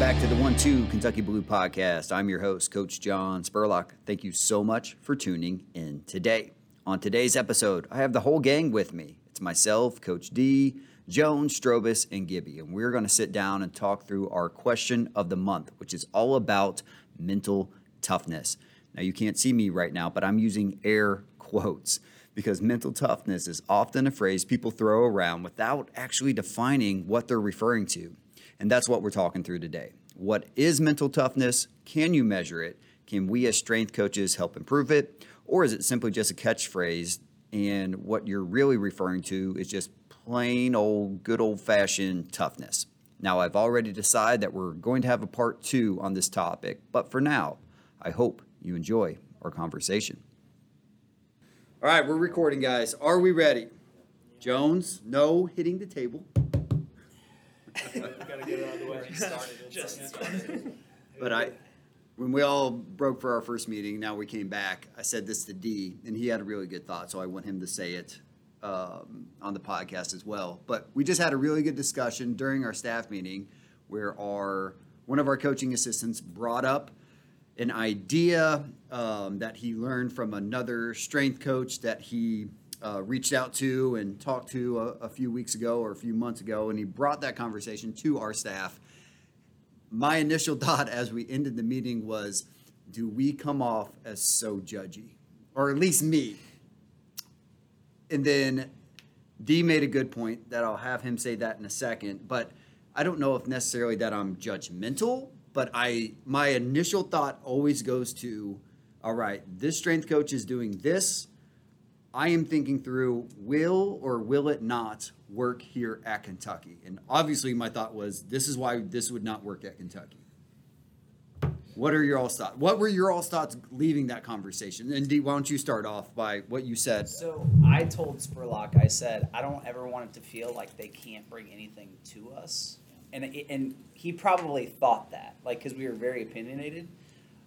back to the One Two Kentucky Blue Podcast. I'm your host, Coach John Spurlock. Thank you so much for tuning in today. On today's episode, I have the whole gang with me. It's myself, Coach D, Jones, Strobus, and Gibby, and we're going to sit down and talk through our question of the month, which is all about mental toughness. Now, you can't see me right now, but I'm using air quotes because mental toughness is often a phrase people throw around without actually defining what they're referring to. And that's what we're talking through today. What is mental toughness? Can you measure it? Can we as strength coaches help improve it? Or is it simply just a catchphrase and what you're really referring to is just plain old, good old fashioned toughness? Now, I've already decided that we're going to have a part two on this topic, but for now, I hope you enjoy our conversation. All right, we're recording, guys. Are we ready? Jones, no hitting the table. Gotta get it out of the way. Just But I, when we all broke for our first meeting, now we came back. I said this to D, and he had a really good thought, so I want him to say it um, on the podcast as well. But we just had a really good discussion during our staff meeting, where our one of our coaching assistants brought up an idea um, that he learned from another strength coach that he uh, reached out to and talked to a, a few weeks ago or a few months ago, and he brought that conversation to our staff my initial thought as we ended the meeting was do we come off as so judgy? Or at least me. And then d made a good point that i'll have him say that in a second but i don't know if necessarily that i'm judgmental but i my initial thought always goes to all right this strength coach is doing this. I am thinking through will or will it not work here at Kentucky? And obviously, my thought was this is why this would not work at Kentucky. What are your all thoughts? What were your all thoughts leaving that conversation? And why don't you start off by what you said? So I told Spurlock, I said, I don't ever want it to feel like they can't bring anything to us. And, and he probably thought that, like, because we were very opinionated.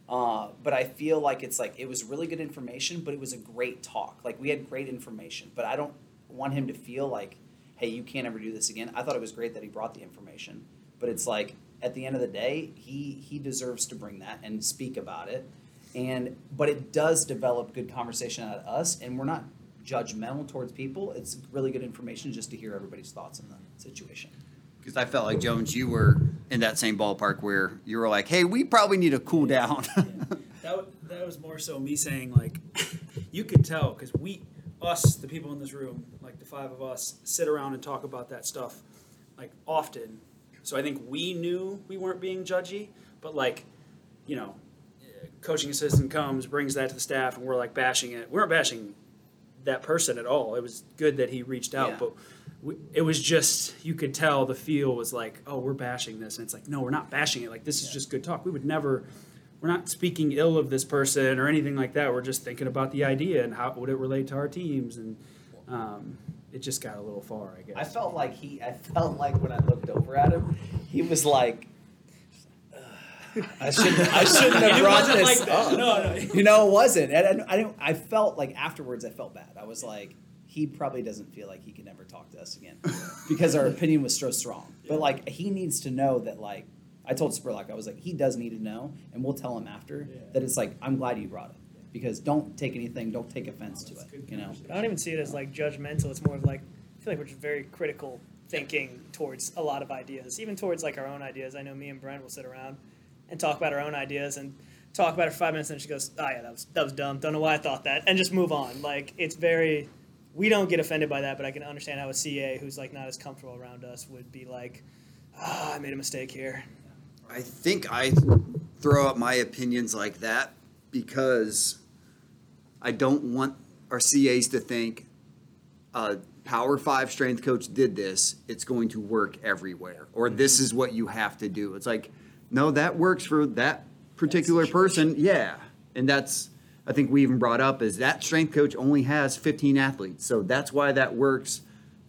Uh, but I feel like it's like it was really good information, but it was a great talk. Like we had great information, but I don't want him to feel like, hey, you can't ever do this again. I thought it was great that he brought the information, but it's like at the end of the day, he he deserves to bring that and speak about it. And but it does develop good conversation out of us, and we're not judgmental towards people. It's really good information just to hear everybody's thoughts on the situation. Because I felt like Jones, you were in that same ballpark where you were like, "Hey, we probably need to cool down." That, that was more so me saying like, you could tell because we, us, the people in this room, like the five of us, sit around and talk about that stuff, like often. So I think we knew we weren't being judgy, but like, you know, coaching assistant comes, brings that to the staff, and we're like bashing it. We weren't bashing that person at all. It was good that he reached out, Yeah. but we, it was just you could tell the feel was like, oh, we're bashing this, and it's like, no, we're not bashing it. Like this is just good talk. We would never. We're not speaking ill of this person or anything like that. We're just thinking about the idea and how would it relate to our teams, and um, it just got a little far, I guess. I felt like he. I felt like when I looked over at him, he was like. I shouldn't. I shouldn't have brought this like up. No, no. You know, it wasn't. And I, I didn't. I felt like afterwards. I felt bad. I was like, he probably doesn't feel like he can ever talk to us again because our opinion was so strong. But like, he needs to know that. Like, I told Spurlock, I was like, he does need to know, and we'll tell him after Yeah. that it's like, I'm glad you brought it because don't take anything, don't take offense to it. You know. I don't even see it as like judgmental. It's more of like I feel like we're just very critical thinking towards a lot of ideas, even towards like our own ideas. I know me and Brent will sit around and talk about our own ideas and talk about it for five minutes, and she goes, "Oh yeah, that was that was dumb. Don't know why I thought that," and just move on. Like it's very. We don't get offended by that, but I can understand how a CA who's like not as comfortable around us would be like, "Ah, I made a mistake here." I think I throw out my opinions like that because I don't want our CAs to think a Power Five strength coach did this, it's going to work everywhere, or mm-hmm. this is what you have to do. It's like, no, that works for that particular person. Yeah. And that's, I think we even brought up is that strength coach only has 15 athletes. So that's why that works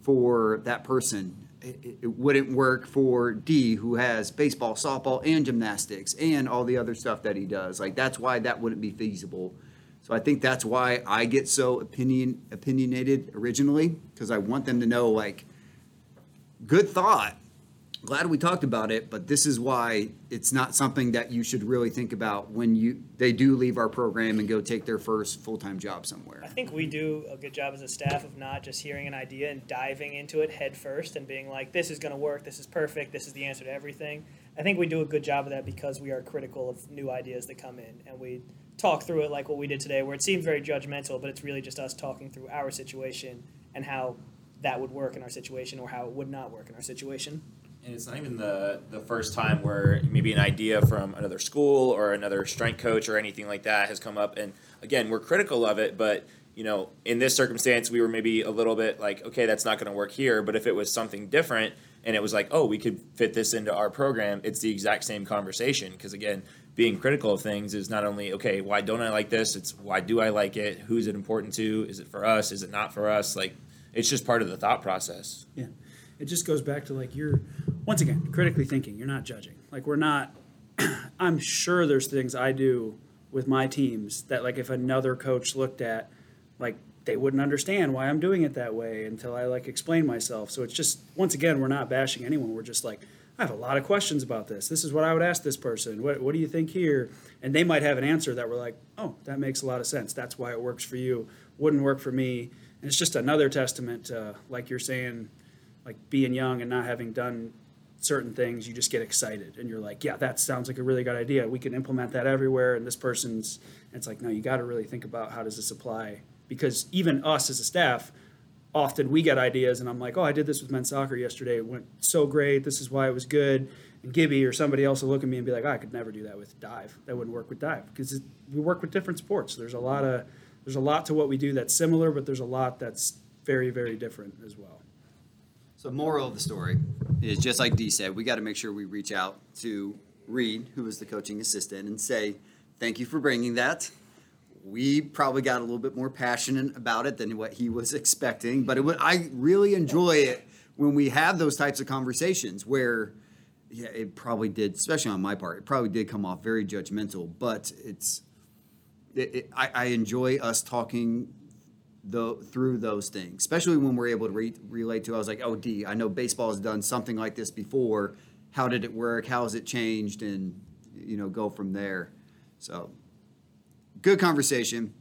for that person. It, it- wouldn't work for D, who has baseball, softball, and gymnastics, and all the other stuff that he does. Like that's why that wouldn't be feasible. So I think that's why I get so opinion opinionated originally because I want them to know like good thought, glad we talked about it, but this is why it's not something that you should really think about when you they do leave our program and go take their first full time job somewhere. I think we do a good job as a staff of not just hearing an idea and diving into it head first and being like, this is going to work, this is perfect, this is the answer to everything. I think we do a good job of that because we are critical of new ideas that come in and we talk through it like what we did today, where it seems very judgmental, but it's really just us talking through our situation and how that would work in our situation or how it would not work in our situation. And it's not even the the first time where maybe an idea from another school or another strength coach or anything like that has come up. And again, we're critical of it, but you know, in this circumstance, we were maybe a little bit like, okay, that's not going to work here. But if it was something different, and it was like, oh, we could fit this into our program, it's the exact same conversation. Because again, being critical of things is not only okay, why don't I like this? It's why do I like it? Who's it important to? Is it for us? Is it not for us? Like, it's just part of the thought process. Yeah. It just goes back to like you're once again critically thinking. You're not judging. Like we're not. I'm sure there's things I do with my teams that like if another coach looked at, like they wouldn't understand why I'm doing it that way until I like explain myself. So it's just once again we're not bashing anyone. We're just like I have a lot of questions about this. This is what I would ask this person. What what do you think here? And they might have an answer that we're like, oh, that makes a lot of sense. That's why it works for you. Wouldn't work for me. And it's just another testament to like you're saying, like being young and not having done certain things, you just get excited and you're like, yeah, that sounds like a really good idea. We can implement that everywhere. And this person's, and it's like, no, you got to really think about how does this apply because even us as a staff, often we get ideas and I'm like, oh, I did this with men's soccer yesterday. It went so great. This is why it was good. And Gibby or somebody else will look at me and be like, oh, I could never do that with dive. That wouldn't work with dive because we work with different sports. There's a lot of there's a lot to what we do that's similar, but there's a lot that's very very different as well. So, moral of the story is just like Dee said, we got to make sure we reach out to Reed, who is the coaching assistant, and say, thank you for bringing that. We probably got a little bit more passionate about it than what he was expecting, but would, I really enjoy it when we have those types of conversations where, yeah, it probably did, especially on my part, it probably did come off very judgmental, but it's, it, it, I, I enjoy us talking the, through those things, especially when we're able to re- relate to. I was like, oh, D, I know baseball has done something like this before. How did it work? How has it changed? And you know, go from there. So, good conversation,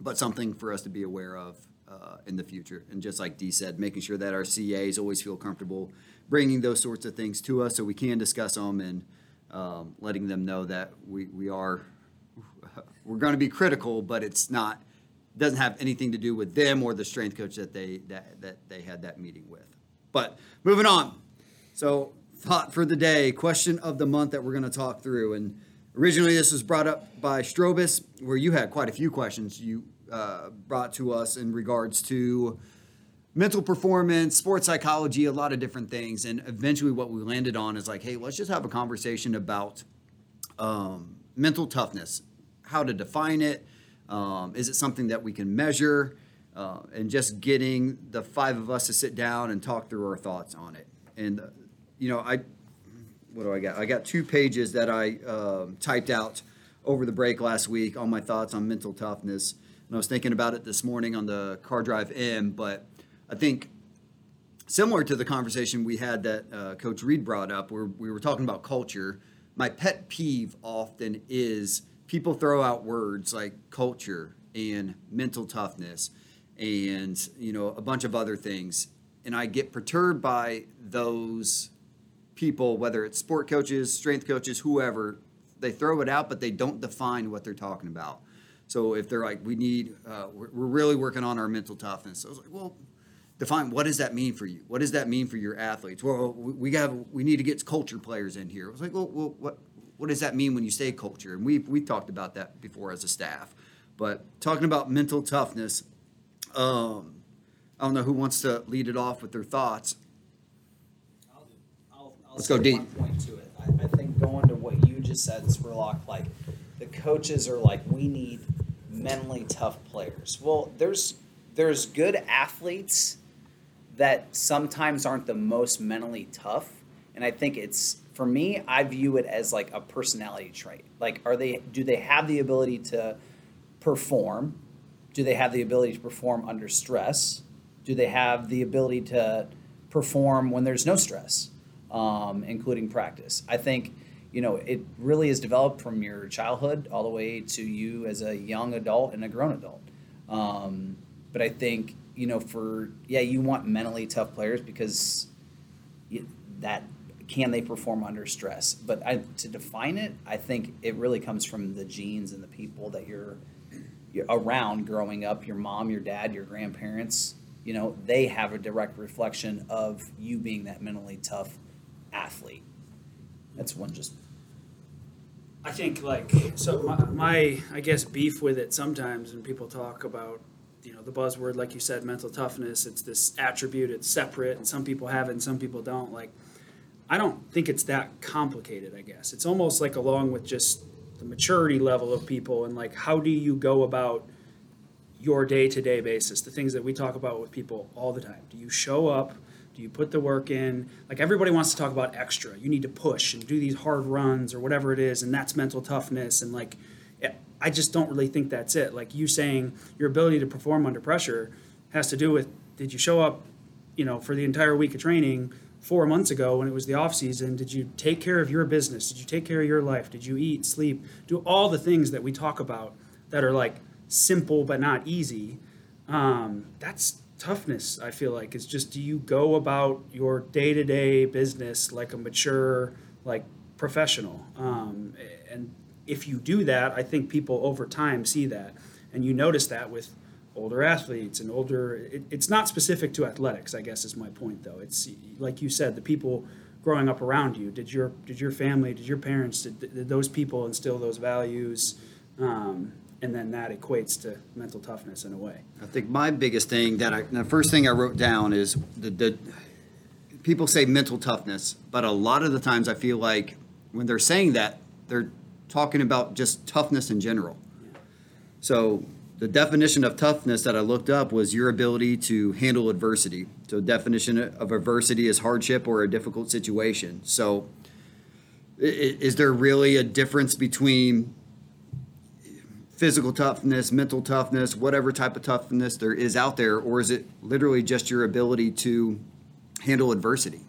but something for us to be aware of uh, in the future. And just like D said, making sure that our CAs always feel comfortable bringing those sorts of things to us so we can discuss them and um, letting them know that we, we are we're going to be critical, but it's not doesn't have anything to do with them or the strength coach that they that, that they had that meeting with. But moving on. So thought for the day, question of the month that we're going to talk through. And originally this was brought up by Strobus, where you had quite a few questions you uh, brought to us in regards to mental performance, sports psychology, a lot of different things. And eventually what we landed on is like, hey, let's just have a conversation about um, mental toughness, how to define it, um, is it something that we can measure? Uh, and just getting the five of us to sit down and talk through our thoughts on it. And, uh, you know, I, what do I got? I got two pages that I uh, typed out over the break last week on my thoughts on mental toughness. And I was thinking about it this morning on the car drive in, but I think similar to the conversation we had that uh, Coach Reed brought up, where we were talking about culture. My pet peeve often is people throw out words like culture and mental toughness and you know a bunch of other things. And i get perturbed by those people whether it's sport coaches strength coaches whoever they throw it out but they don't define what they're talking about. So if they're like we need uh, we're, really working on our mental toughness i was like well define what does that mean for you? What does that mean for your athletes? Well we got we need to get culture players in here. I was like well, well what what does that mean when you say culture? And we've, we talked about that before as a staff. But talking about mental toughness, um, I don't know who wants to lead it off with their thoughts. I'll, I'll, I'll Let's go deep. One point to it. I, I think going to what you just said, Spurlock, like the coaches are like, we need mentally tough players. Well, there's there's good athletes that sometimes aren't the most mentally tough, and I think it's for me, I view it as like a personality trait. Like, are they? Do they have the ability to perform? Do they have the ability to perform under stress? Do they have the ability to perform when there's no stress? um, including practice. I think you know it really is developed from your childhood all the way to you as a young adult and a grown adult. Um, but I think you know for yeah you want mentally tough players because you, that can they perform under stress? But I, to define it i think it really comes from the genes and the people that you're, you're around growing up your mom your dad your grandparents you know they have a direct reflection of you being that mentally tough athlete. That's one just. I think like so my, my I guess beef with it sometimes when people talk about you know the buzzword like you said mental toughness it's this attribute it's separate and some people have it and some people don't like I don't think it's that complicated I guess it's almost like along with just the maturity level of people and like how do you go about your day-to-day basis the things that we talk about with people all the time do you show up do you put the work in? Like everybody wants to talk about extra. You need to push and do these hard runs or whatever it is, and that's mental toughness. And like, I just don't really think that's it. Like you saying your ability to perform under pressure has to do with did you show up, you know, for the entire week of training four months ago when it was the off season? Did you take care of your business? Did you take care of your life? Did you eat, sleep, do all the things that we talk about that are like simple but not easy? Um, that's toughness i feel like is just do you go about your day-to-day business like a mature like professional um, and if you do that i think people over time see that and you notice that with older athletes and older it, it's not specific to athletics i guess is my point though it's like you said the people growing up around you did your did your family did your parents did, did those people instill those values um, and then that equates to mental toughness in a way. I think my biggest thing that I, the first thing I wrote down is the, the people say mental toughness, but a lot of the times I feel like when they're saying that, they're talking about just toughness in general. So the definition of toughness that I looked up was your ability to handle adversity. So definition of adversity is hardship or a difficult situation. So is there really a difference between physical toughness, mental toughness, whatever type of toughness there is out there, or is it literally just your ability to handle adversity?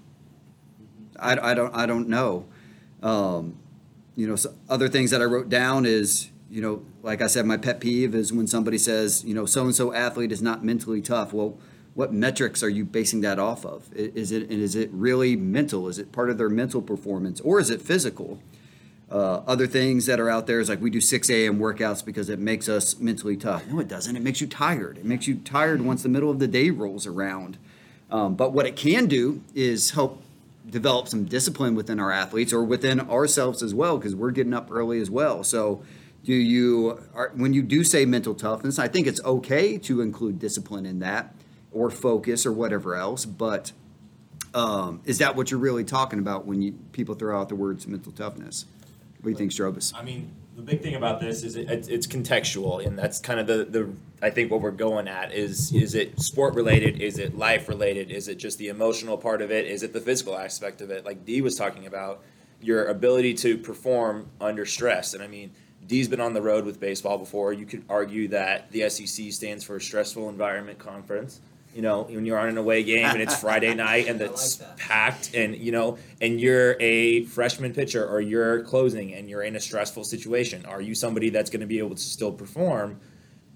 I, I don't I don't know. Um, you know, so other things that I wrote down is you know, like I said, my pet peeve is when somebody says, you know, so and so athlete is not mentally tough. Well, what metrics are you basing that off of? Is it is it really mental? Is it part of their mental performance, or is it physical? Uh, other things that are out there is like we do 6 a.m. workouts because it makes us mentally tough. No, it doesn't. It makes you tired. It makes you tired once the middle of the day rolls around. Um, but what it can do is help develop some discipline within our athletes or within ourselves as well because we're getting up early as well. So, do you are, when you do say mental toughness? I think it's okay to include discipline in that or focus or whatever else. But um, is that what you're really talking about when you people throw out the words mental toughness? What do you think, Strobus? I mean, the big thing about this is it, it's, it's contextual, and that's kind of the, the I think what we're going at is is it sport related? Is it life related? Is it just the emotional part of it? Is it the physical aspect of it? Like D was talking about, your ability to perform under stress, and I mean. D's been on the road with baseball before. You could argue that the SEC stands for a Stressful Environment Conference you know, when you're on an away game and it's Friday night and it's like packed and you know, and you're a freshman pitcher or you're closing and you're in a stressful situation, are you somebody that's going to be able to still perform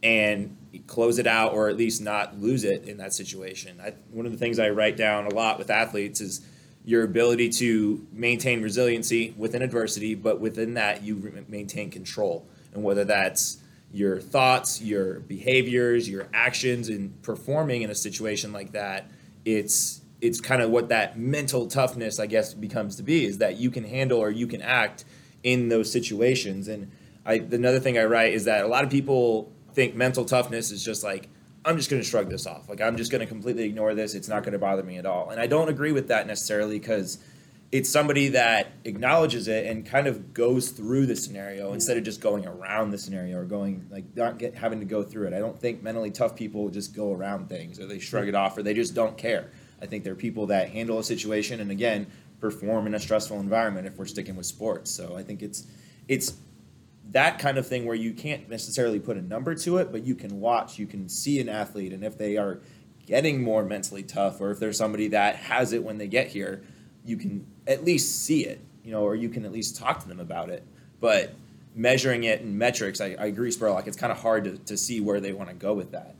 and close it out or at least not lose it in that situation? I, one of the things I write down a lot with athletes is your ability to maintain resiliency within adversity, but within that you maintain control, and whether that's your thoughts, your behaviors, your actions in performing in a situation like that, it's it's kind of what that mental toughness, I guess, becomes to be is that you can handle or you can act in those situations. And I another thing I write is that a lot of people think mental toughness is just like I'm just going to shrug this off. Like I'm just going to completely ignore this. It's not going to bother me at all. And I don't agree with that necessarily because it's somebody that acknowledges it and kind of goes through the scenario instead of just going around the scenario or going like not get having to go through it. I don't think mentally tough people just go around things or they shrug it off or they just don't care. I think they're people that handle a situation and again perform in a stressful environment if we're sticking with sports. So I think it's it's that kind of thing where you can't necessarily put a number to it, but you can watch, you can see an athlete and if they are getting more mentally tough or if there's somebody that has it when they get here, you can at least see it, you know, or you can at least talk to them about it. But measuring it in metrics, I, I agree, Spurlock. It's kind of hard to, to see where they want to go with that.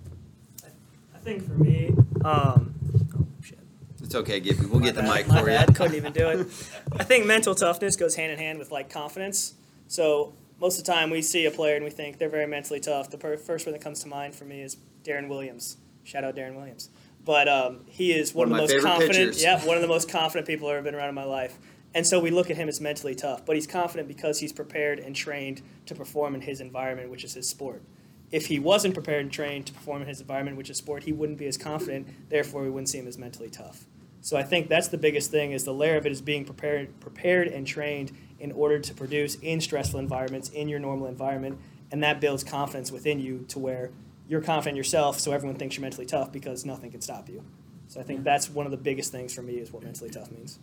I think for me, um, oh, shit. It's okay, Gibby. We'll get the My mic bad, my for you. bad, Couldn't even do it. I think mental toughness goes hand in hand with like confidence. So most of the time we see a player and we think they're very mentally tough. The per- first one that comes to mind for me is Darren Williams. Shout out Darren Williams. But um, he is one, One of the most confident. pitchers. Yeah, one of the most confident people I've ever been around in my life. And so we look at him as mentally tough, but he's confident because he's prepared and trained to perform in his environment, which is his sport. If he wasn't prepared and trained to perform in his environment, which is sport, he wouldn't be as confident. Therefore, we wouldn't see him as mentally tough. So I think that's the biggest thing is the layer of it is being prepared, prepared and trained in order to produce in stressful environments in your normal environment, and that builds confidence within you to where you're confident yourself, so everyone thinks you're mentally tough because nothing can stop you. So I think that's one of the biggest things for me is what mentally tough means.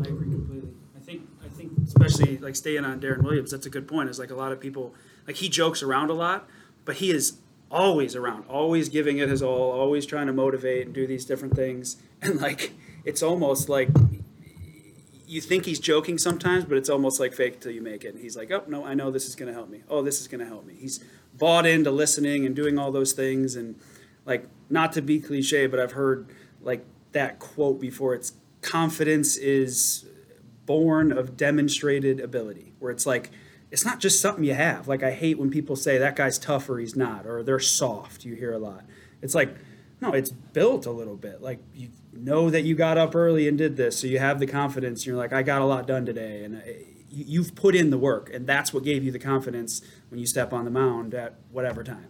I agree completely. I think I think especially like staying on Darren Williams, that's a good point. Is like a lot of people like he jokes around a lot, but he is always around, always giving it his all, always trying to motivate and do these different things. And like it's almost like you think he's joking sometimes, but it's almost like fake till you make it. And he's like, "Oh no, I know this is going to help me. Oh, this is going to help me." He's bought into listening and doing all those things, and like not to be cliche, but I've heard like that quote before. It's confidence is born of demonstrated ability, where it's like it's not just something you have. Like I hate when people say that guy's tough or he's not, or they're soft. You hear a lot. It's like no, it's built a little bit. Like you know that you got up early and did this, so you have the confidence. You're like, I got a lot done today, and you- you've put in the work, and that's what gave you the confidence when you step on the mound at whatever time.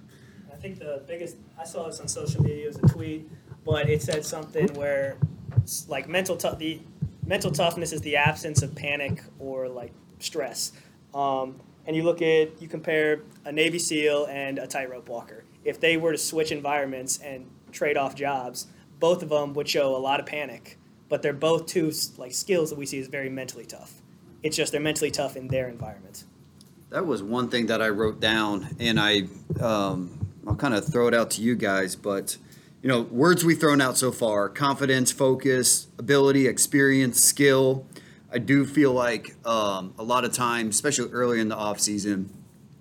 I think the biggest I saw this on social media was a tweet, but it said something where like mental tou- the mental toughness is the absence of panic or like stress. Um, and you look at you compare a Navy SEAL and a tightrope walker. If they were to switch environments and trade off jobs, both of them would show a lot of panic. But they're both two like skills that we see as very mentally tough. It's just they're mentally tough in their environment. That was one thing that I wrote down, and I um, I'll kind of throw it out to you guys. But you know, words we've thrown out so far: confidence, focus, ability, experience, skill. I do feel like um, a lot of times, especially early in the off season,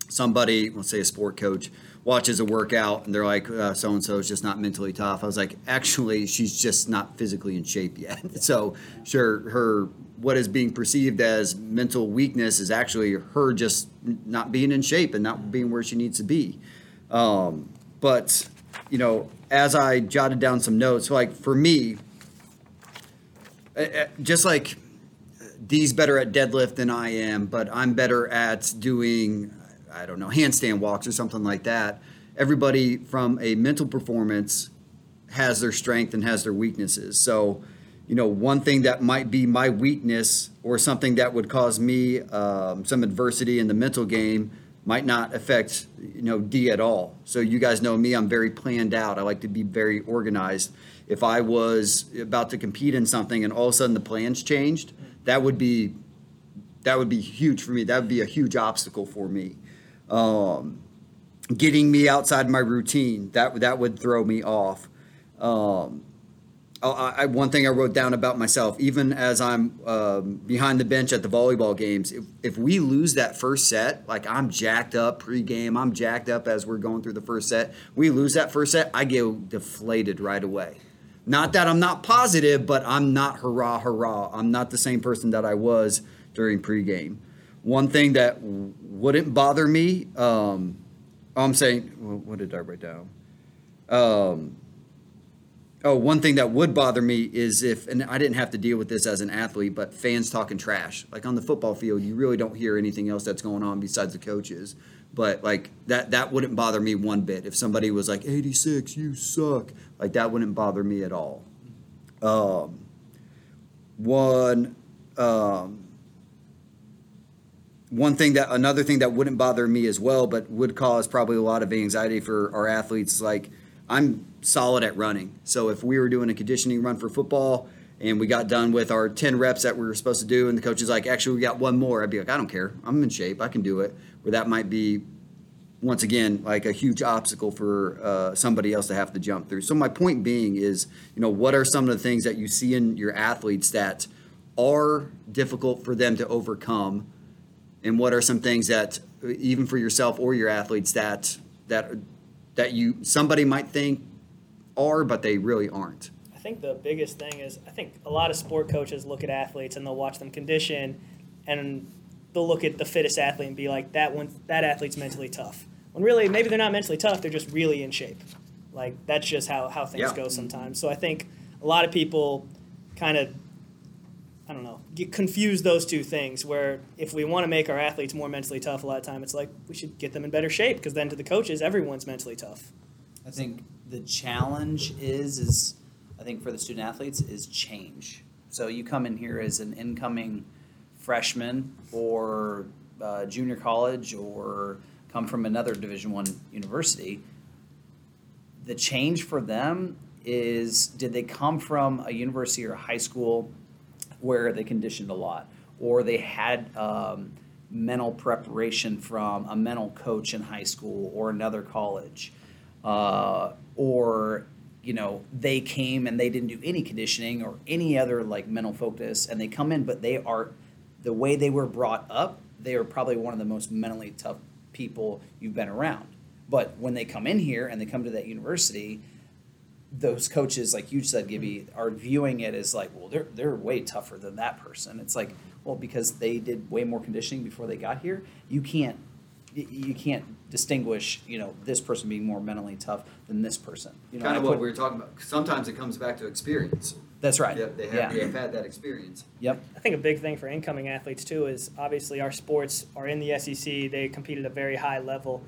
somebody, let's say a sport coach, watches a workout and they're like, so and so is just not mentally tough. I was like, actually, she's just not physically in shape yet. so, sure, her what is being perceived as mental weakness is actually her just not being in shape and not being where she needs to be. Um, but you know, as I jotted down some notes, like for me, uh, uh, just like D's better at deadlift than I am, but I'm better at doing, I don't know, handstand walks or something like that. Everybody from a mental performance has their strength and has their weaknesses. So, you know, one thing that might be my weakness or something that would cause me um, some adversity in the mental game might not affect, you know, D at all. So, you guys know me, I'm very planned out. I like to be very organized. If I was about to compete in something and all of a sudden the plans changed, that would be that would be huge for me. That would be a huge obstacle for me. Um, getting me outside my routine that that would throw me off. Um, I, I, one thing I wrote down about myself, even as I'm um, behind the bench at the volleyball games, if, if we lose that first set, like I'm jacked up pregame, I'm jacked up as we're going through the first set. We lose that first set, I get deflated right away. Not that I'm not positive, but I'm not hurrah, hurrah. I'm not the same person that I was during pregame. One thing that wouldn't bother me, um, I'm saying, what did I write down? Um, oh, one thing that would bother me is if, and I didn't have to deal with this as an athlete, but fans talking trash. Like on the football field, you really don't hear anything else that's going on besides the coaches. But like that, that wouldn't bother me one bit. If somebody was like, 86, you suck. Like that wouldn't bother me at all. Um, one, um, one thing that another thing that wouldn't bother me as well, but would cause probably a lot of anxiety for our athletes like I'm solid at running. So if we were doing a conditioning run for football and we got done with our 10 reps that we were supposed to do and the coach is like, actually we got one more, I'd be like, I don't care. I'm in shape. I can do it. Where that might be once again like a huge obstacle for uh, somebody else to have to jump through. So my point being is, you know, what are some of the things that you see in your athletes that are difficult for them to overcome, and what are some things that even for yourself or your athletes that that that you somebody might think are, but they really aren't. I think the biggest thing is I think a lot of sport coaches look at athletes and they'll watch them condition, and they'll look at the fittest athlete and be like, that one, that athlete's mentally tough. When really, maybe they're not mentally tough; they're just really in shape. Like that's just how how things Yeah. go mm-hmm. sometimes. So I think a lot of people kind of I don't know, get confuse those two things. Where if we want to make our athletes more mentally tough, a lot of time it's like we should get them in better shape because then to the coaches, everyone's mentally tough. I think the challenge is is I think for the student athletes is change. So you come in here as an incoming freshman or uh, junior college or come from another Division One university. The change for them is did they come from a university or a high school where they conditioned a lot, or they had um, mental preparation from a mental coach in high school or another college, uh, or you know they came and they didn't do any conditioning or any other like mental focus, and they come in, but they are the way they were brought up. They are probably one of the most mentally tough people you've been around. But when they come in here and they come to that university, those coaches, like you said, Gibby, mm-hmm. are viewing it as like, well, they're they're way tougher than that person. It's like, well, because they did way more conditioning before they got here, you can't you can't distinguish, you know, this person being more mentally tough than this person. You know, kind of what put- we were talking about. Sometimes it comes back to experience. That's right. Yep, they have yeah. they have had that experience. Yep. I think a big thing for incoming athletes too is obviously our sports are in the SEC. They compete at a very high level.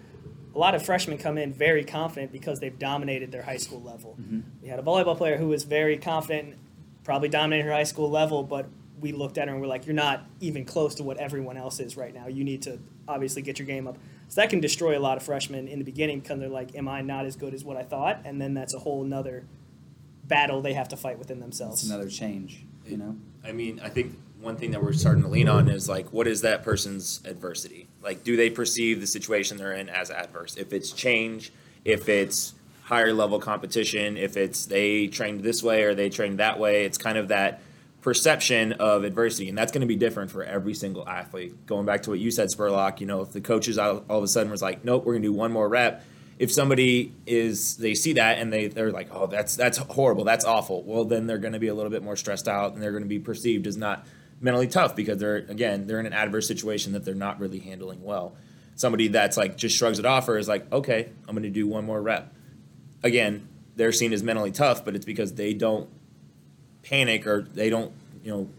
A lot of freshmen come in very confident because they've dominated their high school level. Mm-hmm. We had a volleyball player who was very confident, probably dominated her high school level, but we looked at her and we're like, "You're not even close to what everyone else is right now. You need to obviously get your game up." So that can destroy a lot of freshmen in the beginning because they're like, "Am I not as good as what I thought?" And then that's a whole nother battle they have to fight within themselves. It's another change. You know. I mean, I think one thing that we're starting to lean on is like, what is that person's adversity? Like, do they perceive the situation they're in as adverse? If it's change, if it's higher level competition, if it's they trained this way or they trained that way, it's kind of that perception of adversity, and that's going to be different for every single athlete. Going back to what you said, Spurlock, you know, if the coaches all, of a sudden was like, nope, we're going to do one more rep. If somebody is, they see that and they they're like, oh, that's that's horrible, that's awful. Well, then they're going to be a little bit more stressed out, and they're going to be perceived as not mentally tough because they're again they're in an adverse situation that they're not really handling well. Somebody that's like just shrugs it off or is like, okay, I'm going to do one more rep. Again, they're seen as mentally tough, but it's because they don't panic or they don't you know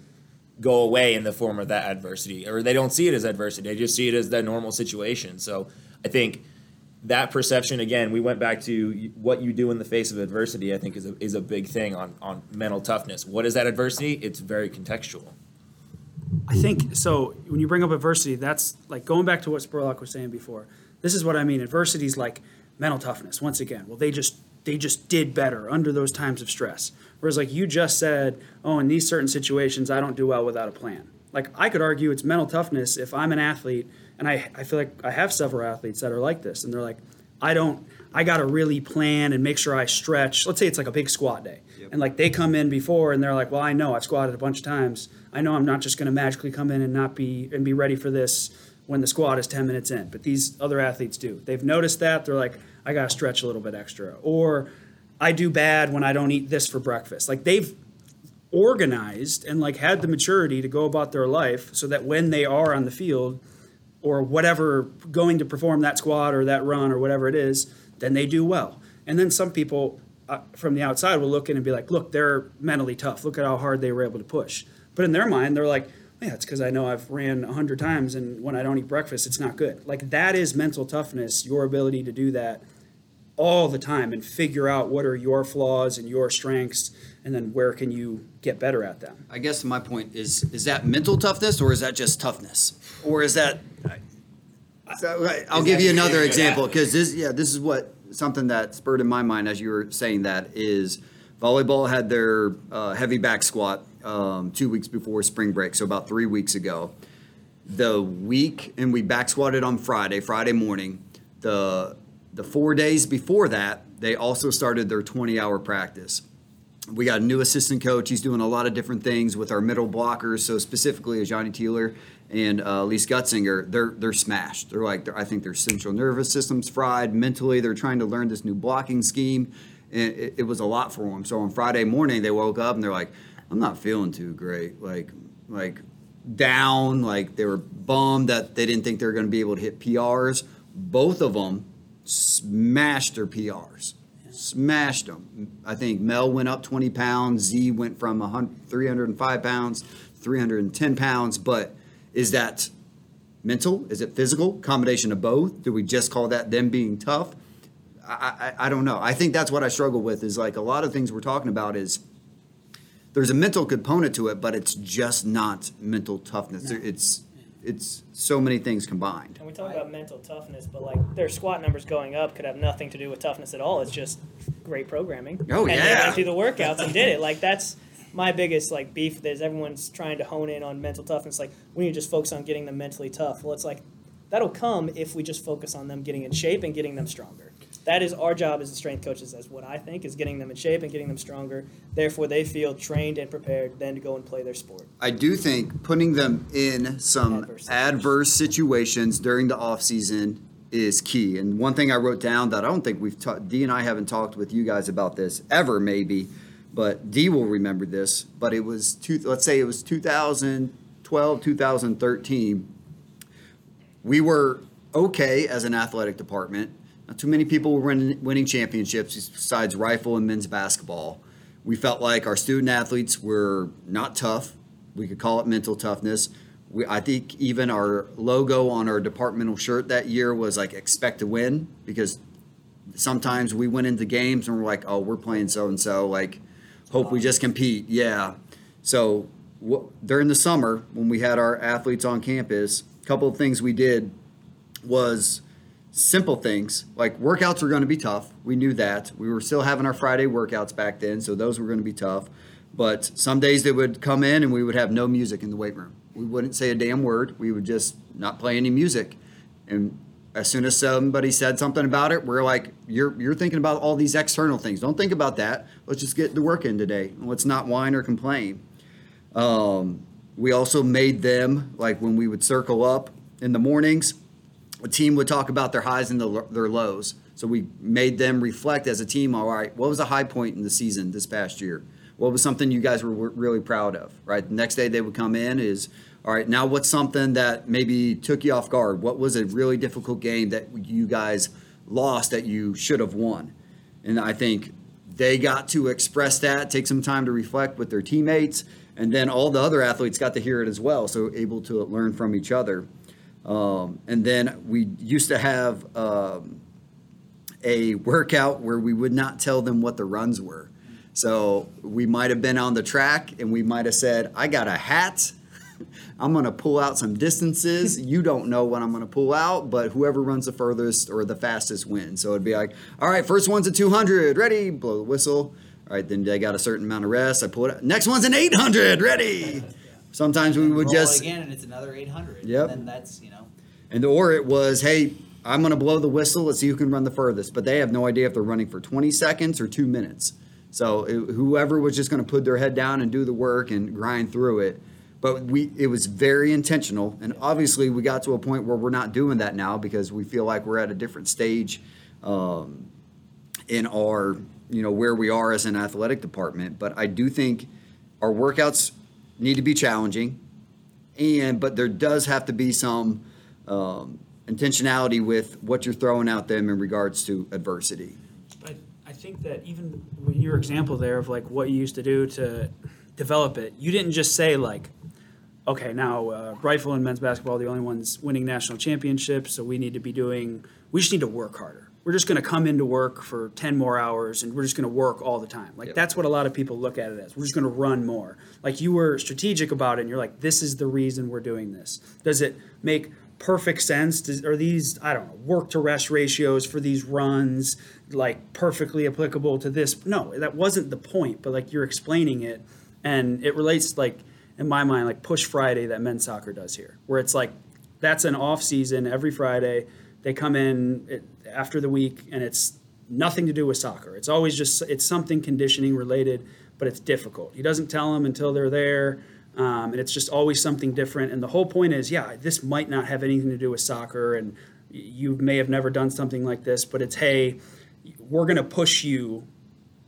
go away in the form of that adversity or they don't see it as adversity. They just see it as the normal situation. So i think that perception again we went back to what you do in the face of adversity i think is a, is a big thing on, on mental toughness. What is that adversity? It's very contextual I think so. When you bring up adversity, that's like going back to what Spurlock was saying before. This is what I mean. Adversity is like mental toughness. Once again, well, they just they just did better under those times of stress. Whereas, like you just said, oh, in these certain situations, I don't do well without a plan. Like I could argue it's mental toughness if I'm an athlete, and I I feel like I have several athletes that are like this, and they're like, I don't. I got to really plan and make sure I stretch. Let's say it's like a big squat day. And like they come in before and they're like, well, I know I've squatted a bunch of times. I know I'm not just going to magically come in and not be and be ready for this when the squad is 10 minutes in. But these other athletes do. They've noticed that. They're like, I got to stretch a little bit extra. Or I do bad when I don't eat this for breakfast. Like they've organized and like had the maturity to go about their life so that when they are on the field or whatever going to perform that squat or that run or whatever it is, then they do well. And then some people uh, from the outside will look in and be like, look, they're mentally tough. Look at how hard they were able to push. But in their mind, they're like, yeah, it's because I know I've ran 100 times and when I don't eat breakfast, it's not good. Like that is mental toughness, your ability to do that all the time and figure out what are your flaws and your strengths and then where can you get better at them. I guess my point is: is that mental toughness, or is that just toughness, or is that? So, right, I'll Is give you another a example because this, yeah, this is what something that spurred in my mind as you were saying that is volleyball had their uh, heavy back squat um, two weeks before spring break, so about three weeks ago. The week, and we back squatted on Friday, Friday morning. The the four days before that, they also started their 20 hour practice. we got a new assistant coach. He's doing a lot of different things with our middle blockers. So specifically, Johnny Tealer and uh, Lise Goetzinger, they're they're smashed. They're like they're, I think their central nervous system's fried. Mentally, they're trying to learn this new blocking scheme, and it, it was a lot for them. So on Friday morning, they woke up and they're like, "I'm not feeling too great." Like like down. Like they were bummed that they didn't think they were going to be able to hit PRs. Both of them smashed their PRs. Smashed them. I think Mel went up 20 pounds. Z went from 305 pounds, 310 pounds. But is that mental? Is it physical? Combination of both? Do we just call that them being tough? I, I, I don't know. I think that's what I struggle with. Is like a lot of things we're talking about is there's a mental component to it, but it's just not mental toughness. It's it's so many things combined. And we talk about mental toughness, but like their squat numbers going up could have nothing to do with toughness at all. It's just great programming. Oh, and they yeah. went through the workouts and did it. Like that's my biggest like beef. Is everyone's trying to hone in on mental toughness. Like we need to just focus on getting them mentally tough. Well, it's like that'll come if we just focus on them getting in shape and getting them stronger. That is our job as the strength coaches. That's what I think is getting them in shape and getting them stronger. Therefore, they feel trained and prepared then to go and play their sport. I do think putting them in some Adverse adverse situations during the off season is key. And one thing I wrote down that I don't think we've talked, D and I haven't talked with you guys about this ever, maybe, but D will remember this. But it was two, let's say it was 2012, 2013. We were okay as an athletic department. Not too many people were winning, championships besides rifle and men's basketball. We felt like our student athletes were not tough. We could call it mental toughness. We, I think even our logo on our departmental shirt that year was like expect to win because sometimes we went into games and we're like, oh, we're playing so and so. Like, hope we just compete. Yeah. So wh- during the summer when we had our athletes on campus, a couple of things we did was simple things like workouts were going to be tough. We knew that. We were still having our Friday workouts back then, so those were going to be tough. But some days they would come in and we would have no music in the weight room. We wouldn't say a damn word. We would just not play any music. And as soon as somebody said something about it, we're like, you're you're thinking about all these external things. Don't think about that. Let's just get the work in today. Let's not whine or complain. Um, we also made them like when we would circle up in the mornings, a team would talk about their highs and the, their lows. So we made them reflect as a team. All right, what was a high point in the season this past year? What was something you guys were really proud of? Right. The next day they would come in is all right. Now what's something that maybe took you off guard? What was a really difficult game that you guys lost that you should have won? And I think they got to express that, take some time to reflect with their teammates, and then all the other athletes got to hear it as well. So able to learn from each other. Um, and then we used to have um, a workout where we would not tell them what the runs were. So we might have been on the track and we might have said, I got a hat. I'm going to pull out some distances. You don't know what I'm going to pull out, but whoever runs the furthest or the fastest wins. So it'd be like, all right, first one's a 200, ready, blow the whistle. All right, then they got a certain amount of rest. I pull it out. Next one's an 800, ready. Sometimes we would just again, and it's another 800. Yep. And that's you know. And or it was, hey, I'm going to blow the whistle. Let's see who can run the furthest. But they have no idea if they're running for 20 seconds or two minutes. So it, whoever was just going to put their head down and do the work and grind through it. But we, it was very intentional. And obviously, we got to a point where we're not doing that now because we feel like we're at a different stage um, in our, you know, where we are as an athletic department. But I do think our workouts need to be challenging and but there does have to be some um, intentionality with what you're throwing out them in regards to adversity. I, I think that even with your example there of like what you used to do to develop it, you didn't just say like, okay, now uh, rifle and men's basketball are the only ones winning national championships, so we need to be doing, we just need to work harder. We're just going to come into work for 10 more hours and we're just going to work all the time. Like Yep. that's what a lot of people look at it as. We're just going to run more. Like you were strategic about it and you're like, this is the reason we're doing this. Does it make perfect sense? Does, are these, I don't know, work to rest ratios for these runs like perfectly applicable to this? No, that wasn't the point, but like you're explaining it and it relates like in my mind like push Friday that men's soccer does here, where it's like that's an off season every Friday. They come in it, after the week and it's nothing to do with soccer. It's always just it's something conditioning related, but it's difficult. He doesn't tell them until they're there. Um, and it's just always something different. And the whole point is, yeah, this might not have anything to do with soccer, and you may have never done something like this, but it's hey, we're going to push you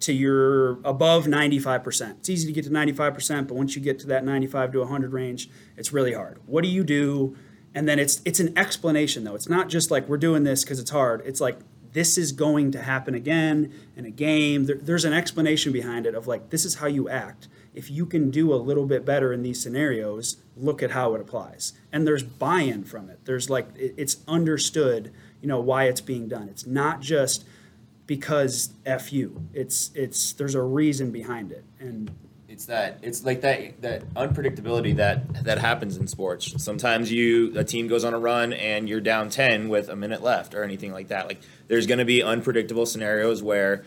to your above 95%. It's easy to get to 95%, but once you get to that 95 to 100 range, it's really hard. What do you do? And then it's it's an explanation though. It's not just like we're doing this because it's hard. It's like this is going to happen again in a game. There, there's an explanation behind it of like this is how you act. If you can do a little bit better in these scenarios, look at how it applies. And there's buy-in from it. There's like it, it's understood, you know, why it's being done. It's not just because f you. It's it's there's a reason behind it, and it's that it's like that that unpredictability that that happens in sports. Sometimes you a team goes on a run and you're down 10 with a minute left or anything like that. Like there's going to be unpredictable scenarios where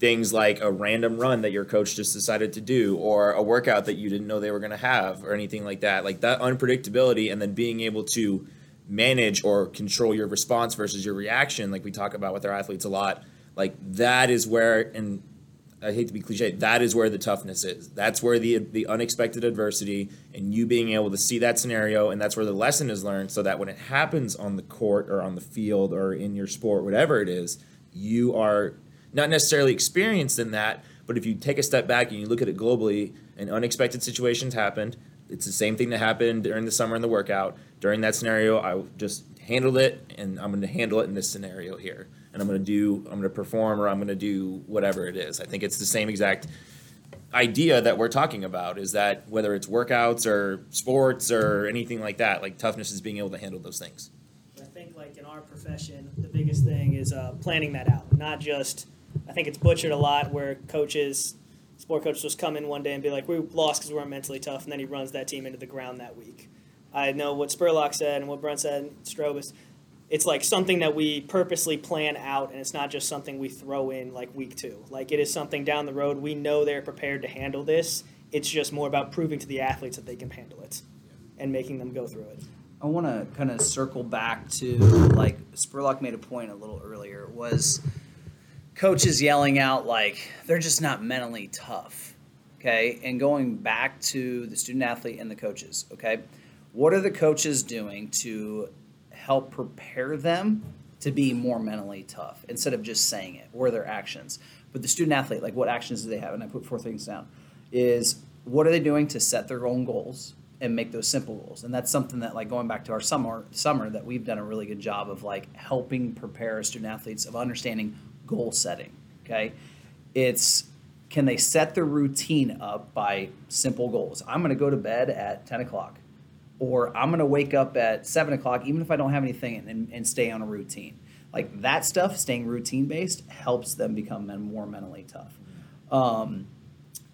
things like a random run that your coach just decided to do or a workout that you didn't know they were going to have or anything like that. Like that unpredictability and then being able to manage or control your response versus your reaction like we talk about with our athletes a lot. Like that is where and I hate to be cliche, that is where the toughness is. That's where the the unexpected adversity and you being able to see that scenario and that's where the lesson is learned so that when it happens on the court or on the field or in your sport, whatever it is, you are not necessarily experienced in that, but if you take a step back and you look at it globally and unexpected situations happened, it's the same thing that happened during the summer in the workout. During that scenario, I just handled it and I'm going to handle it in this scenario here and I'm going to do, I'm going to perform, or I'm going to do whatever it is. I think it's the same exact idea that we're talking about is that whether it's workouts or sports or anything like that, like toughness is being able to handle those things. I think, like in our profession, the biggest thing is uh, planning that out. Not just, I think it's butchered a lot where coaches, sport coaches, just come in one day and be like, "We lost because we weren't mentally tough," and then he runs that team into the ground that week. I know what Spurlock said and what Brent said, and Strobus it's like something that we purposely plan out and it's not just something we throw in like week two like it is something down the road we know they're prepared to handle this it's just more about proving to the athletes that they can handle it and making them go through it I want to kind of circle back to like Spurlock made a point a little earlier was coaches yelling out like they're just not mentally tough. Okay, and going back to the student athlete and the coaches. Okay, what are the coaches doing to help prepare them to be more mentally tough instead of just saying it or their actions. But the student athlete, like what actions do they have? And I put four things down. Is what are they doing to set their own goals and make those simple goals? And that's something that like going back to our summer summer that we've done a really good job of like helping prepare student athletes of understanding goal setting. Okay. It's can they set their routine up by simple goals? I'm going to go to bed at 10 o'clock or I'm going to wake up at seven o'clock, even if I don't have anything, and, and stay on a routine. Like that stuff, staying routine based, helps them become more mentally tough. Um,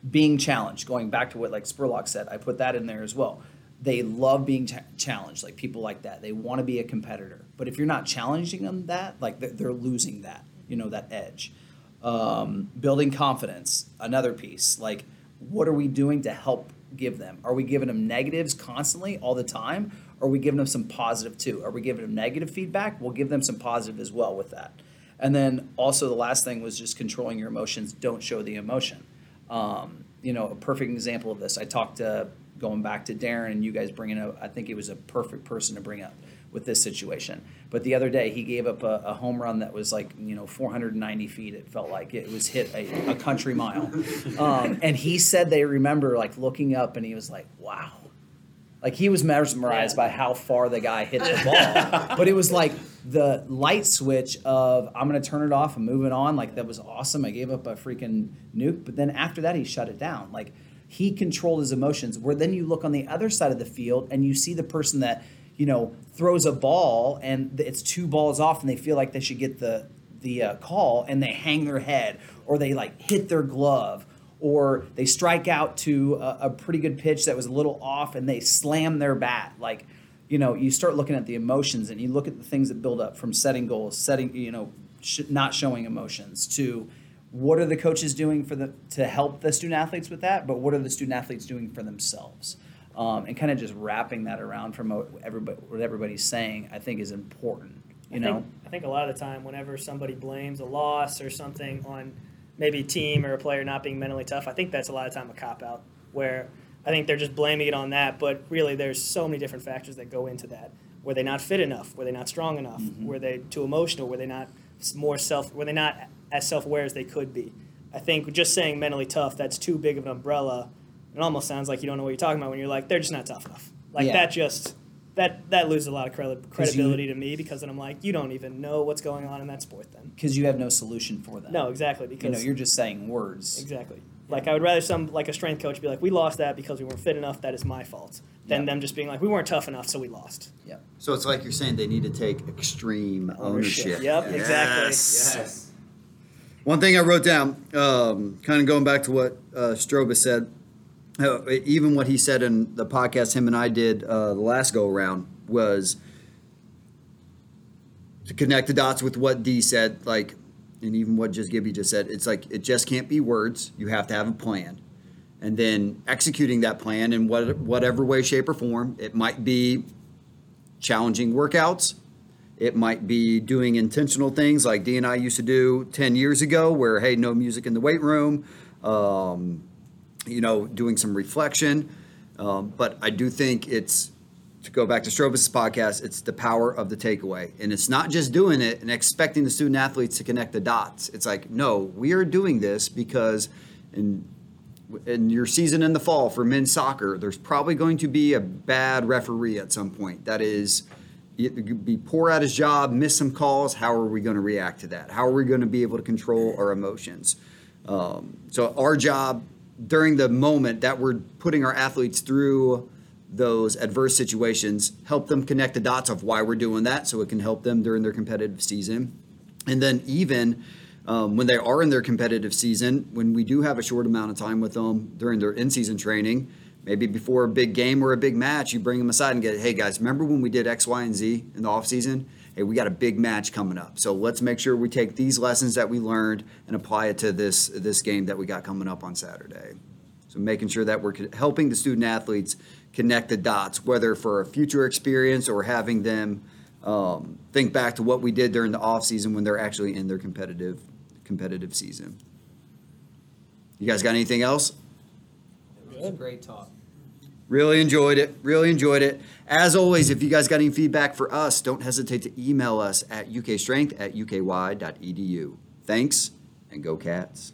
being challenged, going back to what like Spurlock said, I put that in there as well. They love being ch- challenged, like people like that. They want to be a competitor. But if you're not challenging them that, like they're losing that, you know, that edge. Um, building confidence, another piece. Like, what are we doing to help give them? Are we giving them negatives constantly all the time? Are we giving them some positive too? Are we giving them negative feedback? We'll give them some positive as well with that. And then also the last thing was just controlling your emotions. Don't show the emotion. Um, you know, a perfect example of this. I talked to going back to Darren and you guys bringing up. I think it was a perfect person to bring up with this situation. But the other day, he gave up a, a, home run that was like you know 490 feet. It felt like it was hit a, a country mile, um, and he said they remember like looking up, and he was like, "Wow." Like he was mesmerized by how far the guy hit the ball, but it was like the light switch of I'm gonna turn it off and moving on. Like that was awesome. I gave up a freaking nuke, but then after that he shut it down. Like he controlled his emotions. Where then you look on the other side of the field and you see the person that you know, throws a ball and it's two balls off and they feel like they should get the the uh, call and they hang their head or they like hit their glove or they strike out to a, a pretty good pitch that was a little off and they slam their bat. Like you know you start looking at the emotions and you look at the things that build up from setting goals setting you know sh- not showing emotions to what are the coaches doing for the to help the student athletes with that but what are the student athletes doing for themselves um, and kind of just wrapping that around from what everybody what everybody's saying, I think is important. You I know, think, I think a lot of the time, whenever somebody blames a loss or something on maybe a team or a player not being mentally tough, I think that's a lot of time a cop out where I think they're just blaming it on that, but really there's so many different factors that go into that. Were they not fit enough? Were they not strong enough? Were they too emotional? Were they not more self? Were they not as self-aware as they could be? I think just saying mentally tough that's too big of an umbrella. It almost sounds like you don't know what you're talking about when you're like they're just not tough enough. Like Yeah. that just that that loses a lot of credi- credibility to me because then I'm like you don't even know what's going on in that sport then. Because you have no solution for that. No, exactly Because You know, you're just saying words. Exactly. Like I would rather some like a strength coach be like, "We lost that because we weren't fit enough. That is my fault," than Yeah. them just being like, "We weren't tough enough, so we lost." Yeah. So it's like you're saying they need to take extreme ownership. Yep, exactly. Yes. One thing I wrote down, um, kind of going back to what uh, Strobus said, even what he said in the podcast him and I did uh, the last go around was to connect the dots with what D said, like, and even what just Gibby just said. It's like it just can't be words. You have to have a plan, and then executing that plan in what, whatever way, shape, or form. It might be challenging workouts. It might be doing intentional things like D and I used to do 10 years ago, where, hey, no music in the weight room, um, you know, doing some reflection. Um, but I do think it's, to go back to Strobus' podcast, it's the power of the takeaway. And it's not just doing it and expecting the student athletes to connect the dots. It's like, no, we are doing this because in in your season in the fall for men's soccer, there's probably going to be a bad referee at some point. That is, be poor at his job, miss some calls. How are we going to react to that? How are we going to be able to control our emotions? Um, so our job during the moment that we're putting our athletes through those adverse situations, help them connect the dots of why we're doing that, so it can help them during their competitive season, and then even um, when they are in their competitive season, when we do have a short amount of time with them during their in-season training, maybe before a big game or a big match, you bring them aside and get, hey guys, remember when we did X, Y, and Z in the off season? Hey, we got a big match coming up, so let's make sure we take these lessons that we learned and apply it to this this game that we got coming up on Saturday. So making sure that we're helping the student athletes connect the dots, whether for a future experience or having them um, think back to what we did during the off season when they're actually in their competitive competitive season. You guys got anything else? It was a great talk. Really enjoyed it. Really enjoyed it. As always, if you guys got any feedback for us, don't hesitate to email us at ukstrength at uky.edu. Thanks, and go Cats.